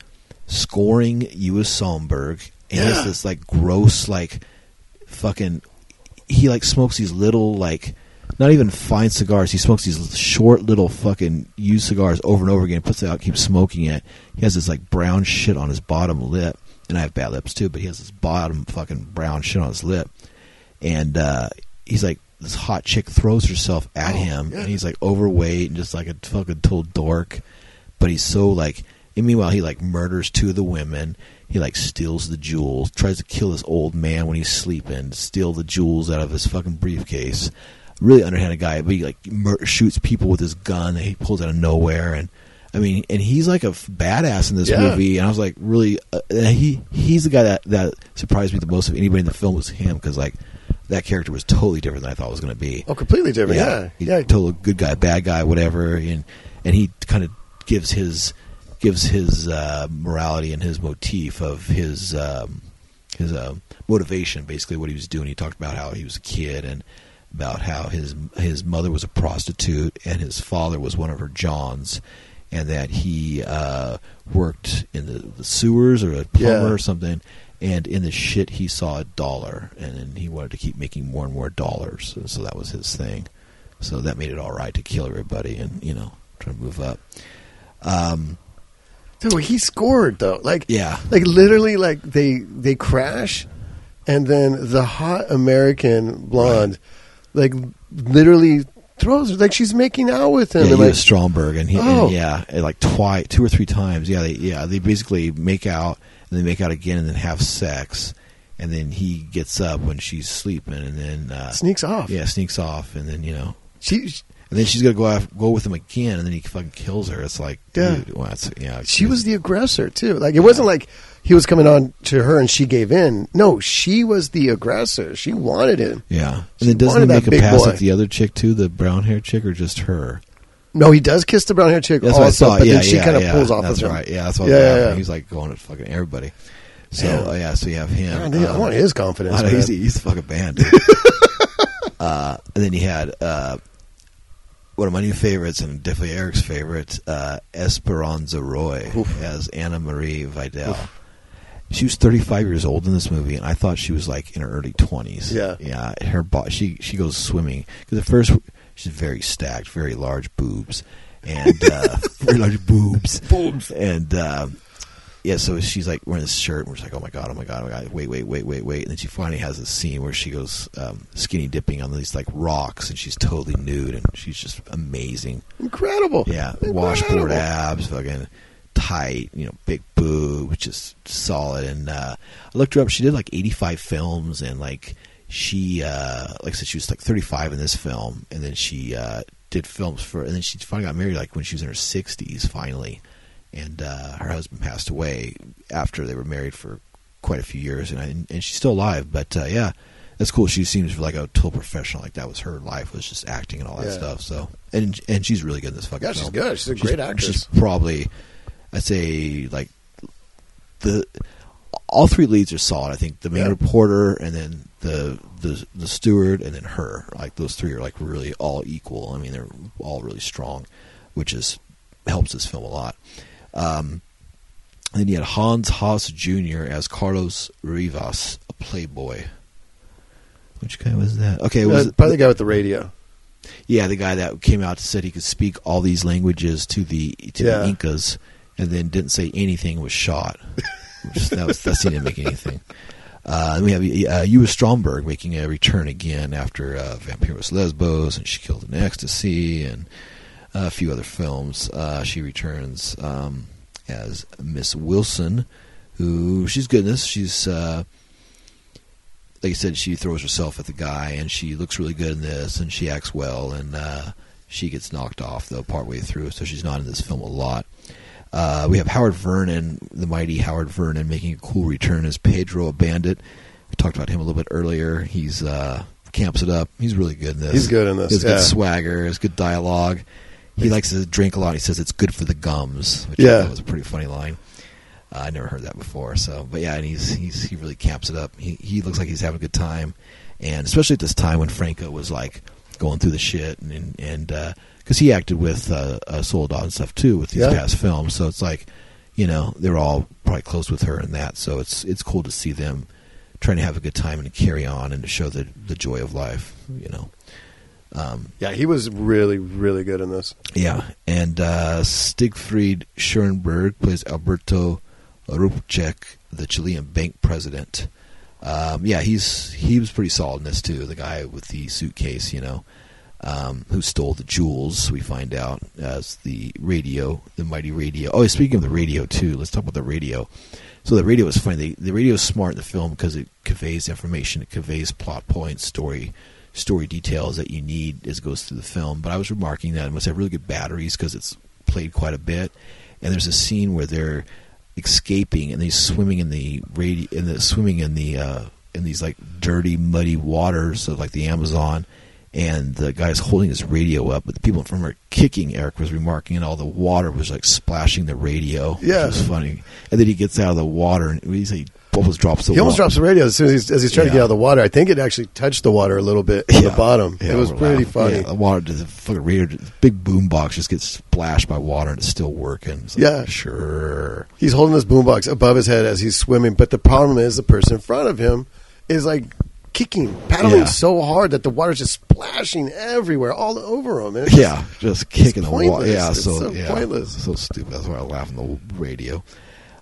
scoring Ewa Stromberg, and Yeah. it's this like gross, like fucking. He like smokes these little like. Not even fine cigars. He smokes these short little fucking used cigars over and over again. Puts it out, keeps smoking it. He has this like brown shit on his bottom lip, and I have bad lips too. But he has this bottom fucking brown shit on his lip, and uh, he's like this hot chick throws herself at Oh, him, yeah. and he's like overweight and just like a fucking total dork. But he's so like. And meanwhile, he like murders two of the women. He like steals the jewels, tries to kill this old man when he's sleeping, steal the jewels out of his fucking briefcase. Really underhanded guy, but he like mur- shoots people with his gun that he pulls out of nowhere, and I mean, and he's like a f- badass in this Yeah. movie. And I was like, really, uh, he he's the guy that that surprised me the most of anybody in the film was him because like that character was totally different than I thought it was going to be. oh, completely different. Yeah, he's yeah. a total good guy, bad guy, whatever, and and he kind of gives his gives his uh, morality and his motif of his um, his uh, motivation, basically what he was doing. He talked about how he was a kid and about how his his mother was a prostitute and his father was one of her johns. And that he uh, worked in the, the sewers or a plumber Yeah. or something, and in the shit he saw a dollar, and then he wanted to keep making more and more dollars. So, so that was his thing. So that made it all right to kill everybody and you know try to move up. Um, Dude, he scored though. Like, yeah, like literally, like they they crash, and then the hot American blonde, like literally throws like she's making out with him. yeah, and, like, Stromberg, and he, Oh. and yeah, and like twice, two or three times. Yeah, they yeah they basically make out and they make out again and then have sex, and then he gets up when she's sleeping, and then uh, sneaks off. yeah sneaks off, and then you know. she And then she's gonna go off, go with him again, and then he fucking kills her. It's like, Yeah. dude, well, yeah. she was the aggressor too. Like it wasn't like he was coming on to her and she gave in. No, she was the aggressor. She wanted him. yeah. And then doesn't he make a pass boy. at the other chick too, the brown hair chick, or just her? No, he does kiss the brown hair chick That's what I also, thought. but yeah, then she yeah, kind of yeah. pulls off That's of him. right. Yeah, that's what Yeah, I yeah. He's like going at fucking everybody. So Yeah. uh, yeah, so you have him. Man, I um, want his confidence. Know, he's, he's the fucking band. <laughs> Uh, and then you had uh, one of my new favorites, and definitely Eric's favorite, uh, Esperanza Roy Oof. as Anna Marie Vidal. She was 35 years old in this movie, and I thought she was like in her early 20s. Yeah. yeah. Her bo- she she goes swimming because at first she's very stacked, very large boobs, and uh, <laughs> very large boobs, Boobs. and. Uh, yeah, so she's like wearing this shirt, and we're just like, oh my god, oh my god, oh my god, wait, wait, wait, wait, wait, and then she finally has this scene where she goes um, skinny dipping on these like rocks, and she's totally nude, and she's just amazing. Incredible. Yeah, Incredible. washboard abs, fucking tight, you know, big boob, is solid. And uh, I looked her up. She did like 85 films, and like she, uh, like I said, she was like 35 in this film, and then she uh, did films for, and then she finally got married like when she was in her 60s, finally. And uh, her husband passed away after they were married for quite a few years, and I, and she's still alive. But uh, yeah. That's cool. She seems like a total professional. Like that was her life was just acting and all that Yeah. stuff. So and and she's really good in this fucking Yeah, she's film. good. She's a great actress. She's probably, I'd say, like the all three leads are solid. I think the main Yeah. reporter and then the the the steward and then her. Like those three are like really all equal. I mean, they're all really strong, which is helps this film a lot. Um, and then you had Hans Hass Jr. as Carlos Rivas, a playboy. Which guy was that? Okay, it was Uh, probably the guy with the radio. yeah, the guy that came out and said he could speak all these languages to the to Yeah. the Incas, and then didn't say anything was shot. That was that scene didn't make anything. Uh, we have uh, Ewa Stromberg making a return again after uh, Vampiros Lesbos and She Killed in Ecstasy and a few other films. Uh, she returns um, as Miss Wilson, who she's goodness. She's uh, like I said, she throws herself at the guy, and she looks really good in this, and she acts well, and uh, she gets knocked off though partway through, so she's not in this film a lot. Uh, we have Howard Vernon, the mighty Howard Vernon, making a cool return as Pedro, a bandit. We talked about him a little bit earlier. He's uh, camps it up. He's really good in this. He's good in this, He has yeah. good swagger. Has good dialogue. He likes to drink a lot. He says it's good for the gums, which Yeah. I thought was a pretty funny line. Uh, I never heard that before. So, but yeah, and he's he's he really camps it up. He he looks like he's having a good time, and especially at this time when Franco was like going through the shit, and and and because he acted with uh, uh, Soledad and stuff too with these Yeah. past films, so it's like you know they're all probably close with her and that. So it's it's cool to see them trying to have a good time and to carry on and to show the the joy of life. You know. Um, Yeah, he was really, really good in this. yeah, and uh, Siegfried Schürenberg plays Alberto Rupchek, the Chilean bank president. Um, yeah, he's he was pretty solid in this too. The guy with the suitcase, you know, um, who stole the jewels. We find out as the radio, the mighty radio. Oh, speaking of the radio too, let's talk about the radio. So the radio is funny. The, the radio is smart in the film because it conveys information, it conveys plot points, story, story details that you need as it goes through the film. But I was remarking that it must have really good batteries because it's played quite a bit. And there's a scene where they're escaping and they're swimming in the radio, in the swimming in the uh, in these like dirty, muddy waters of like the Amazon. And the guy's holding his radio up, but the people in front of him are kicking. Eric was remarking, and all the water was like splashing the radio. Yeah. which was funny. And then he gets out of the water, and he he almost drops the. He almost wa- drops the radio as soon as he's, as he's trying to get out of the water. I think it actually touched the water a little bit on the bottom. Yeah, it was pretty laughing. funny. Yeah, the water, the fucking radio, the big boom box just gets splashed by water and it's still working. It's like, Yeah. sure. He's holding his boombox above his head as he's swimming, but the problem is the person in front of him is like kicking, paddling Yeah. so hard that the water's just splashing everywhere, all over him. Just- Yeah, just kicking the water. Yeah, It's so, so yeah, pointless. so stupid. That's why I laugh on the radio.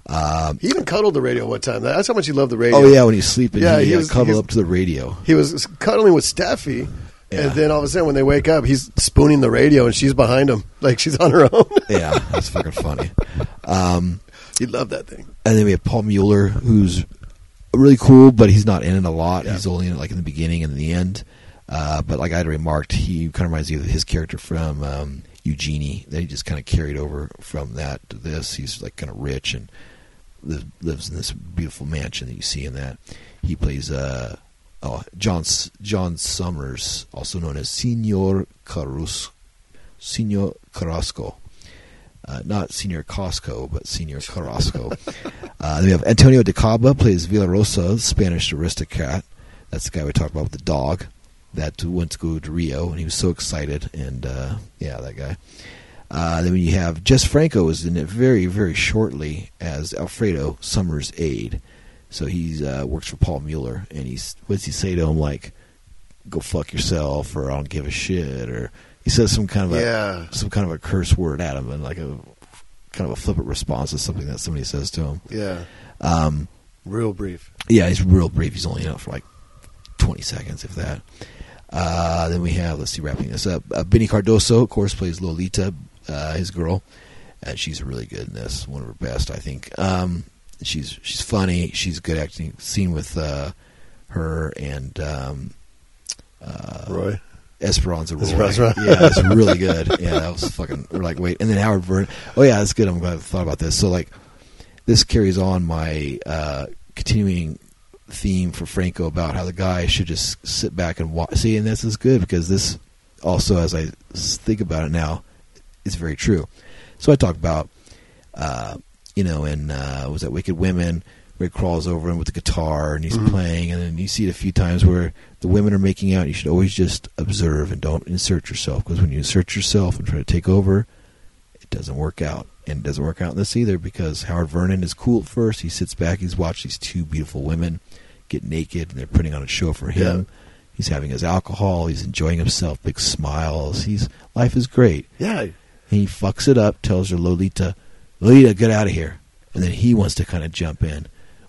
Um, He even cuddled the radio one time. That's how much he loved the radio. oh yeah, when he's sleeping, Yeah, he, he was- cuddle he's- up to the radio. He was cuddling with Steffi, Yeah. and then all of a sudden, when they wake up, he's spooning the radio, and she's behind him, <laughs> like she's on her own. <laughs> Yeah, that's fucking funny. Um, he loved that thing. and then we have Paul Mueller, who's really cool, but he's not in it a lot. Yeah. He's only in it like in the beginning and the end. Uh, but like I had remarked, he kind of reminds me of his character from um, Eugenie. That he just kind of carried over from that to this. He's like kind of rich and lives, lives in this beautiful mansion that you see in that. He plays uh, oh John S- John Summers, also known as Senor Carus, Senor Carrasco. Uh, not Senior Costco, but Senior Carrasco. uh, then we have Antonio de Cabo plays Villarosa, Spanish aristocrat. That's the guy we talked about with the dog that went to go to Rio, and he was so excited. And uh, yeah, that guy. Uh, then you have Jess Franco is in it very, very shortly as Alfredo Summers' aide. So he uh, works for Paul Mueller, and he's what does he say to him like, "Go fuck yourself," or "I don't give a shit," or he says some kind of a Yeah. some kind of a curse word at him, and like a kind of a flippant response to something that somebody says to him. Yeah. Um, Real brief. yeah, he's real brief. He's only in it for like 20 seconds, if that. Uh, then we have, let's see, wrapping this up. Uh, Beni Cardoso, of course, plays Lolita, uh, his girl. And she's really good in this. One of her best, I think. Um, she's she's funny. She's good acting. Scene with uh, her and um, uh, Roy. Esperanza Roy. Esperanza. yeah, it's really good. Yeah, that was fucking. We're like, wait, and then Howard Vernon. Oh yeah, that's good. I'm glad I thought about this. So like, this carries on my uh, continuing theme for Franco about how the guy should just sit back and watch. See, and this is good because this also, as I think about it now, is very true. So I talk about, uh, you know, in uh, was that Wicked Women, where he crawls over him with the guitar and he's Mhm. playing, and then you see it a few times where the women are making out. You should always just observe and don't insert yourself because when you insert yourself and try to take over, it doesn't work out. And it doesn't work out in this either because Howard Vernon is cool at first. He sits back, he's watched these two beautiful women get naked, and they're putting on a show for him. Yeah. He's having his alcohol, he's enjoying himself, big smiles. He's life is great. Yeah. And he fucks it up, tells her Lolita, Lolita, get out of here. And then he wants to kind of jump in,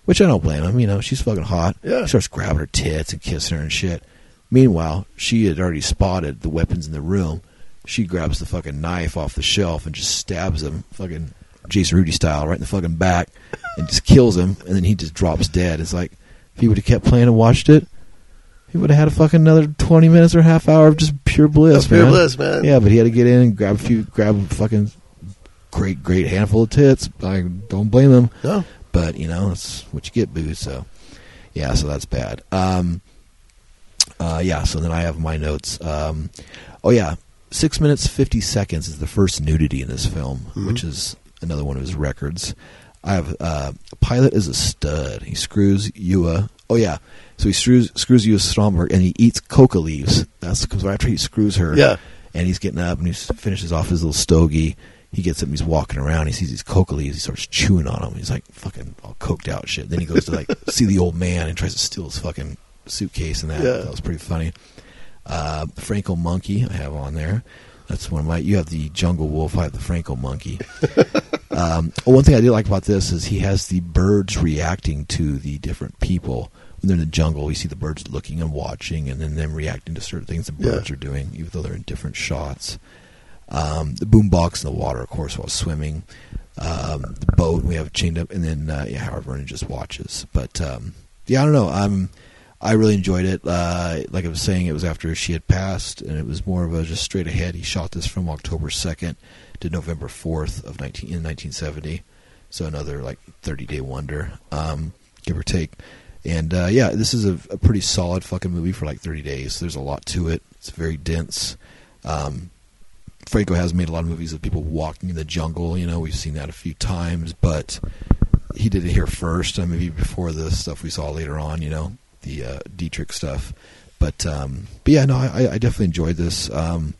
which I don't blame him. You know, she's fucking hot. Yeah. He starts grabbing her tits and kissing her and shit. Meanwhile, she had already spotted the weapons in the room. She grabs the fucking knife off the shelf and just stabs him, fucking Jason Rudy style, right in the fucking back, and just kills him. And then he just drops dead. It's like if he would have kept playing and watched it, he would have had a fucking another twenty minutes or half hour of just pure bliss, Of pure bliss, man. Yeah, but he had to get in and grab a few, grab a fucking great, great handful of tits. I don't blame him, No. But you know that's what you get, booze. So, yeah, so that's bad. Um, uh, yeah, so then I have my notes. Um, oh yeah, six minutes fifty seconds is the first nudity in this film, Mhm. which is another one of his records. I have uh, pilot is a stud. He screws Ewa. Oh yeah, so he screws screws Ewa Stromberg and he eats coca leaves. That's because after he screws her, Yeah. and he's getting up and he finishes off his little stogie. He gets up and he's walking around. He sees these coca leaves. He starts chewing on them. He's like fucking all coked out shit. Then he goes to like <laughs> see the old man and tries to steal his fucking suitcase and that. Yeah. That was pretty funny. Uh, Franco monkey I have on there. That's one of my. You have the jungle wolf. I have the Franco monkey. <laughs> um, one thing I did like about this is he has the birds reacting to the different people. When they're in the jungle, we see the birds looking and watching, and then them reacting to certain things the Yeah. birds are doing, even though they're in different shots. Um, the boombox in the water, of course, while swimming. Um, the boat we have chained up, and then uh, yeah, Howard Vernon just watches. But um, yeah, I don't know. I'm I really enjoyed it. Uh, like I was saying, it was after she had passed, and it was more of a just straight ahead. He shot this from October second to November fourth of nineteen in nineteen seventy. So another like thirty day wonder, um, give or take. And uh, yeah, this is a, a pretty solid fucking movie for like thirty days. There's a lot to it. It's very dense. Um, Franco has made a lot of movies of people walking in the jungle. You know, we've seen that a few times, but he did it here first. Uh, maybe before the stuff we saw later on. You know, the uh, Dietrich stuff. But um, but yeah, no, I, I definitely enjoyed this. Um,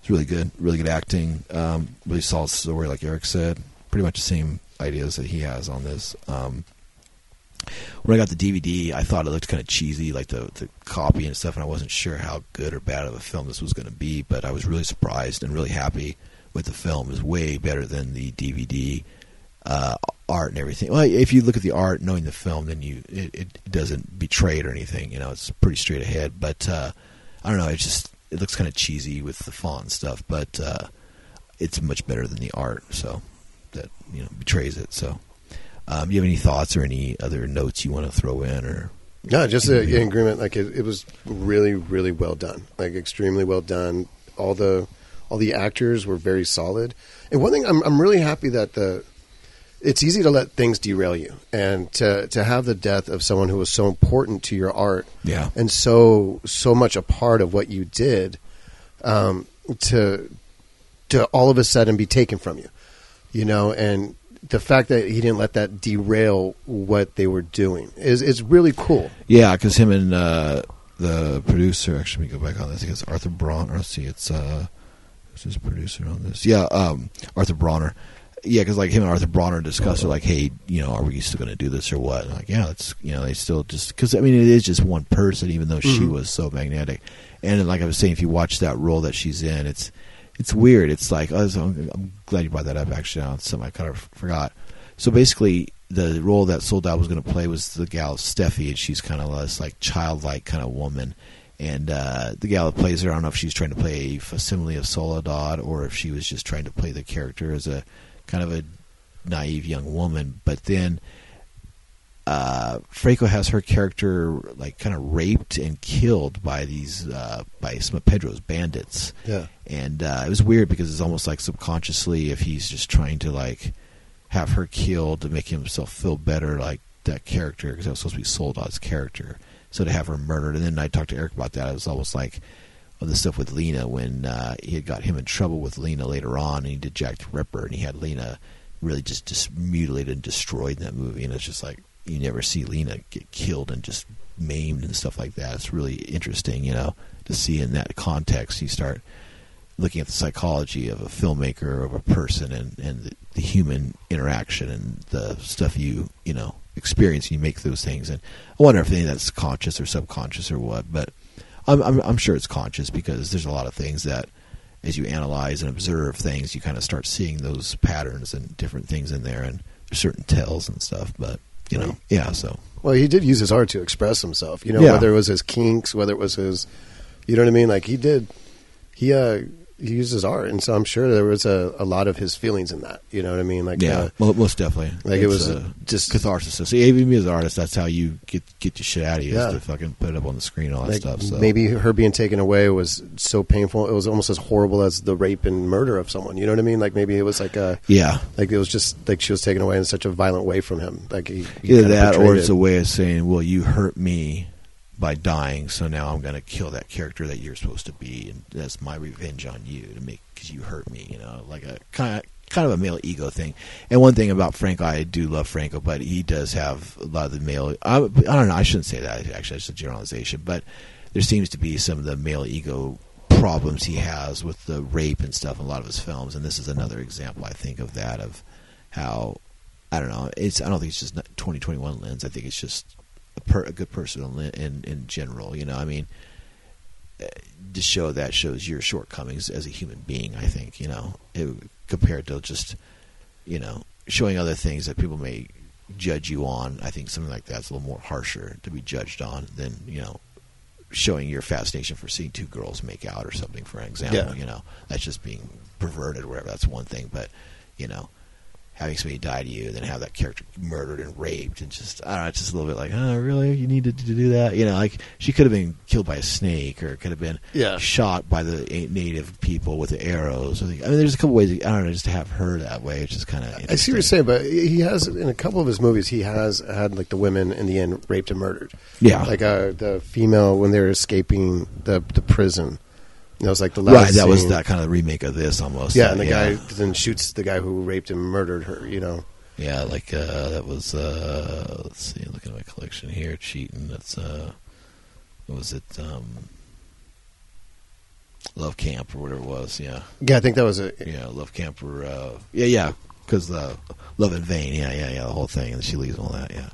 it's really good, really good acting, um, really solid story, like Eric said. Pretty much the same ideas that he has on this. Um, when I got the DVD, I thought it looked kind of cheesy, like the the copy and stuff, and I wasn't sure how good or bad of a film this was going to be. But I was really surprised and really happy with the film. It was way better than the DVD uh, art and everything. Well, if you look at the art, knowing the film, then you it, it doesn't betray it or anything. You know, it's pretty straight ahead. But uh, I don't know. It just it looks kind of cheesy with the font and stuff, but uh, it's much better than the art. So that you know betrays it. So. Um, you have any thoughts or any other notes you want to throw in, or No, just uh, in agreement. Like it, it was really, really well done. Like extremely well done. All the all the actors were very solid. And one thing I'm I'm really happy that the it's easy to let things derail you, and to to have the death of someone who was so important to your art yeah, and so so much a part of what you did, um, to to all of a sudden be taken from you, you know, and the fact that he didn't let that derail what they were doing is is really cool. yeah, because him and uh, the producer actually, let me go back on this. I think it's Arthur Braun. Or let's see, it's uh, who's his producer on this? Yeah, um, Arthur Brauner. Yeah, because like him and Arthur Brauner discussed, are like, hey, you know, are we still going to do this or what? And like, yeah, it's you know, they still just because I mean, it is just one person, even though she Mhm. was so magnetic. And like I was saying, if you watch that role that she's in, it's it's weird. It's like was, I'm I'm glad you brought that up. Actually, it's something I kind of forgot. So basically, the role that Soledad was going to play was the gal Steffi, and she's kind of this like childlike kind of woman. And uh, the gal that plays her, I don't know if she's trying to play a facsimile of Soledad or if she was just trying to play the character as a kind of a naive young woman. But then uh, Franco has her character like kind of raped and killed by these uh, by some of Pedro's bandits, Yeah. and uh, it was weird because it's almost like subconsciously if he's just trying to like have her killed to make himself feel better, like that character because that was supposed to be Soledad's character. So to have her murdered, and then I talked to Eric about that. It was almost like of the stuff with Lina when uh, he had got him in trouble with Lina later on, and he did Jack the Ripper, and he had Lina really just, just mutilated and destroyed in that movie, and it's just like you never see Lina get killed and just maimed and stuff like that. It's really interesting, you know, to see in that context. You start looking at the psychology of a filmmaker of a person and, and the, the human interaction and the stuff you you know experience you make those things and I wonder if any of that's conscious or subconscious or what but I'm, I'm I'm sure it's conscious because there's a lot of things that as you analyze and observe things you kind of start seeing those patterns and different things in there and certain tells and stuff but you know yeah so Well, he did use his art to express himself. You know, Yeah. whether it was his kinks, whether it was his, you know what I mean. Like he did, he uh he used his art, and so I'm sure there was a, a lot of his feelings in that. You know what I mean? Like yeah uh, mo- most definitely like it was uh, just catharsis. So even me as an artist, that's how you get get your shit out of you Yeah. is to fucking put it up on the screen, and all that like stuff. So maybe her being taken away was so painful. It was almost as horrible as the rape and murder of someone. You know what I mean? Like maybe it was like a yeah, like it was just like she was taken away in such a violent way from him. Like he, he either that or it's it. a way of saying, "Well, you hurt me by dying, so now I'm going to kill that character that you're supposed to be, and that's my revenge on you to make because you hurt me." You know, like a kind of kind of a male ego thing. And one thing about Franco, I do love Franco, but he does have a lot of the male. I, I don't know. I shouldn't say that. Actually, it's a generalization, but there seems to be some of the male ego problems he has with the rape and stuff in a lot of his films, and this is another example, I think, of that of how I don't know. It's I don't think it's just twenty twenty one lens. I think it's just a, per, a good person lens in in general. You know, I mean, uh, to show that shows your shortcomings as a human being. I think you know it, compared to just you know showing other things that people may judge you on. I think something like that's a little more harsher to be judged on than you know showing your fascination for seeing two girls make out or something. For example, Yeah. you know that's just being perverted or whatever. That's one thing, but you know having somebody die to you and then have that character murdered and raped and just I don't know, it's just a little bit like, oh really? You needed to do that? You know, like she could have been killed by a snake or could have been Yeah. shot by the native people with the arrows. I, mean, there's a couple ways. I don't know, just to have her that way, it's just kind of. I see what you're saying, but he has in a couple of his movies. He has had like the women in the end raped and murdered. Yeah. like uh, the female when they were escaping the the prison. That was like the last Right, that was that kind of remake of this almost. Yeah, uh, and the yeah. guy then shoots the guy who raped and murdered her. You know, Yeah, like uh, that was. Uh, let's see, looking at my collection here, cheating. That's uh, what was it? Um, Love Camp or whatever it was. Yeah, yeah, I think that was it. yeah, Love Camp or uh, yeah, yeah, because the Love in Vain. Yeah, yeah, yeah, the whole thing, and she leaves all that. Yeah,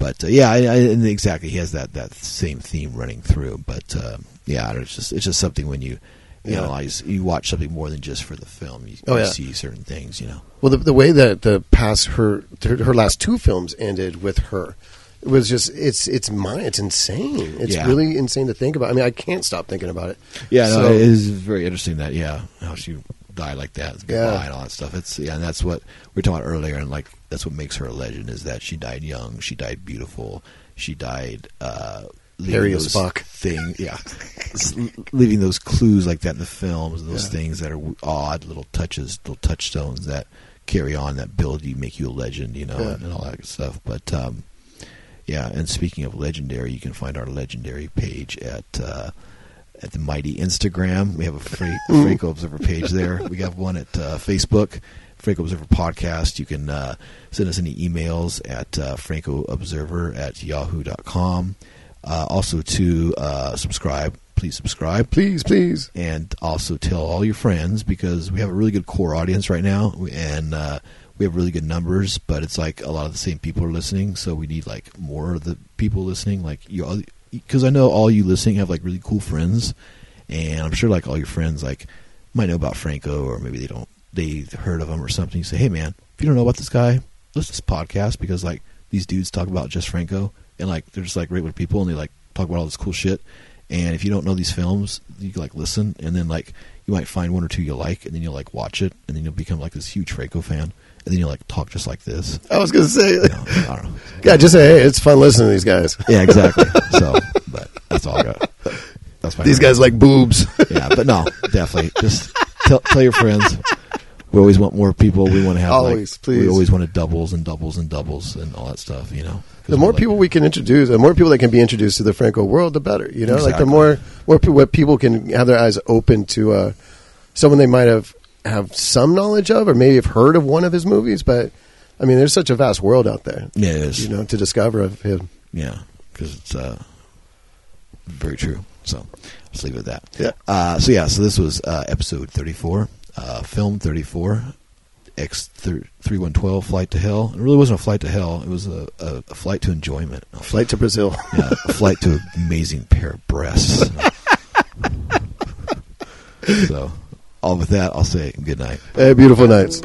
but uh, yeah, I, I, and exactly, he has that that same theme running through. But uh, yeah, I don't know, it's just it's just something when you. You Yeah. analyze, you watch something more than just for the film. You, Oh, you yeah. see certain things, you know. Well, the, the way that the past her her last two films ended with her, it was just it's it's mine. It's insane. It's Yeah. really insane to think about. I mean, I can't stop thinking about it. Yeah, no, it is very interesting that yeah, how she died like that, goodbye Yeah. and all that stuff. It's yeah, and that's what we were talking about earlier, and like that's what makes her a legend is that she died young, she died beautiful, she died uh, leaving Hairy as those fuck. Thing, yeah, leaving those clues like that in the films, those Yeah. things that are odd little touches, little touchstones that carry on, that build you, make you a legend, you know, Yeah. and, and all that good stuff. But um, yeah, and speaking of legendary, you can find our legendary page at. Uh, at the mighty Instagram. We have a Fra- <laughs> Franco Observer page there. We have one at uh, Facebook, Franco Observer Podcast. You can uh, send us any emails at uh, francoobserver at yahoo.com. Uh, also to uh, subscribe, please subscribe. Please, please. And also tell all your friends because we have a really good core audience right now, and uh, we have really good numbers. But it's like a lot of the same people are listening, so we need like more of the people listening. Like you, because I know all you listening have like really cool friends, and I'm sure like all your friends like might know about Franco, or maybe they don't. They heard of him or something. You say, hey man, if you don't know about this guy, listen to this podcast because like these dudes talk about just Franco, and like they're just like regular people, and they like talk about all this cool shit. And if you don't know these films, you like listen, and then like you might find one or two you like, and then you'll like watch it, and then you'll become like this huge Franco fan, and then you'll like talk just like this. I was going to say, You know, I don't know. yeah, just say, hey, it's fun listening to these guys. Yeah, exactly. <laughs> so, but that's all I got. That's my These guys like boobs. yeah, but no, definitely. Just tell, tell your friends. We always want more people. We want to have Always, like, please. We always wanted doubles and doubles and doubles and all that stuff. You know, the more like- people we can introduce, the more people that can be introduced to the Franco world, the better. You know, like the more more pe- what people can have their eyes open to uh, someone they might have have some knowledge of, or maybe have heard of one of his movies. But I mean, there's such a vast world out there, yeah, it is. you know, to discover of him. Yeah, because it's uh, very true. So let's leave it at that. Yeah. Uh, so yeah, so this was uh, episode thirty-four, uh, film thirty-four, X three one twelve, flight to hell. It really wasn't a flight to hell. It was a, a, a flight to enjoyment. A Flight to Brazil. <laughs> yeah, a flight to an amazing pair of breasts. <laughs> so, all with that, I'll say good night. hey, beautiful nights.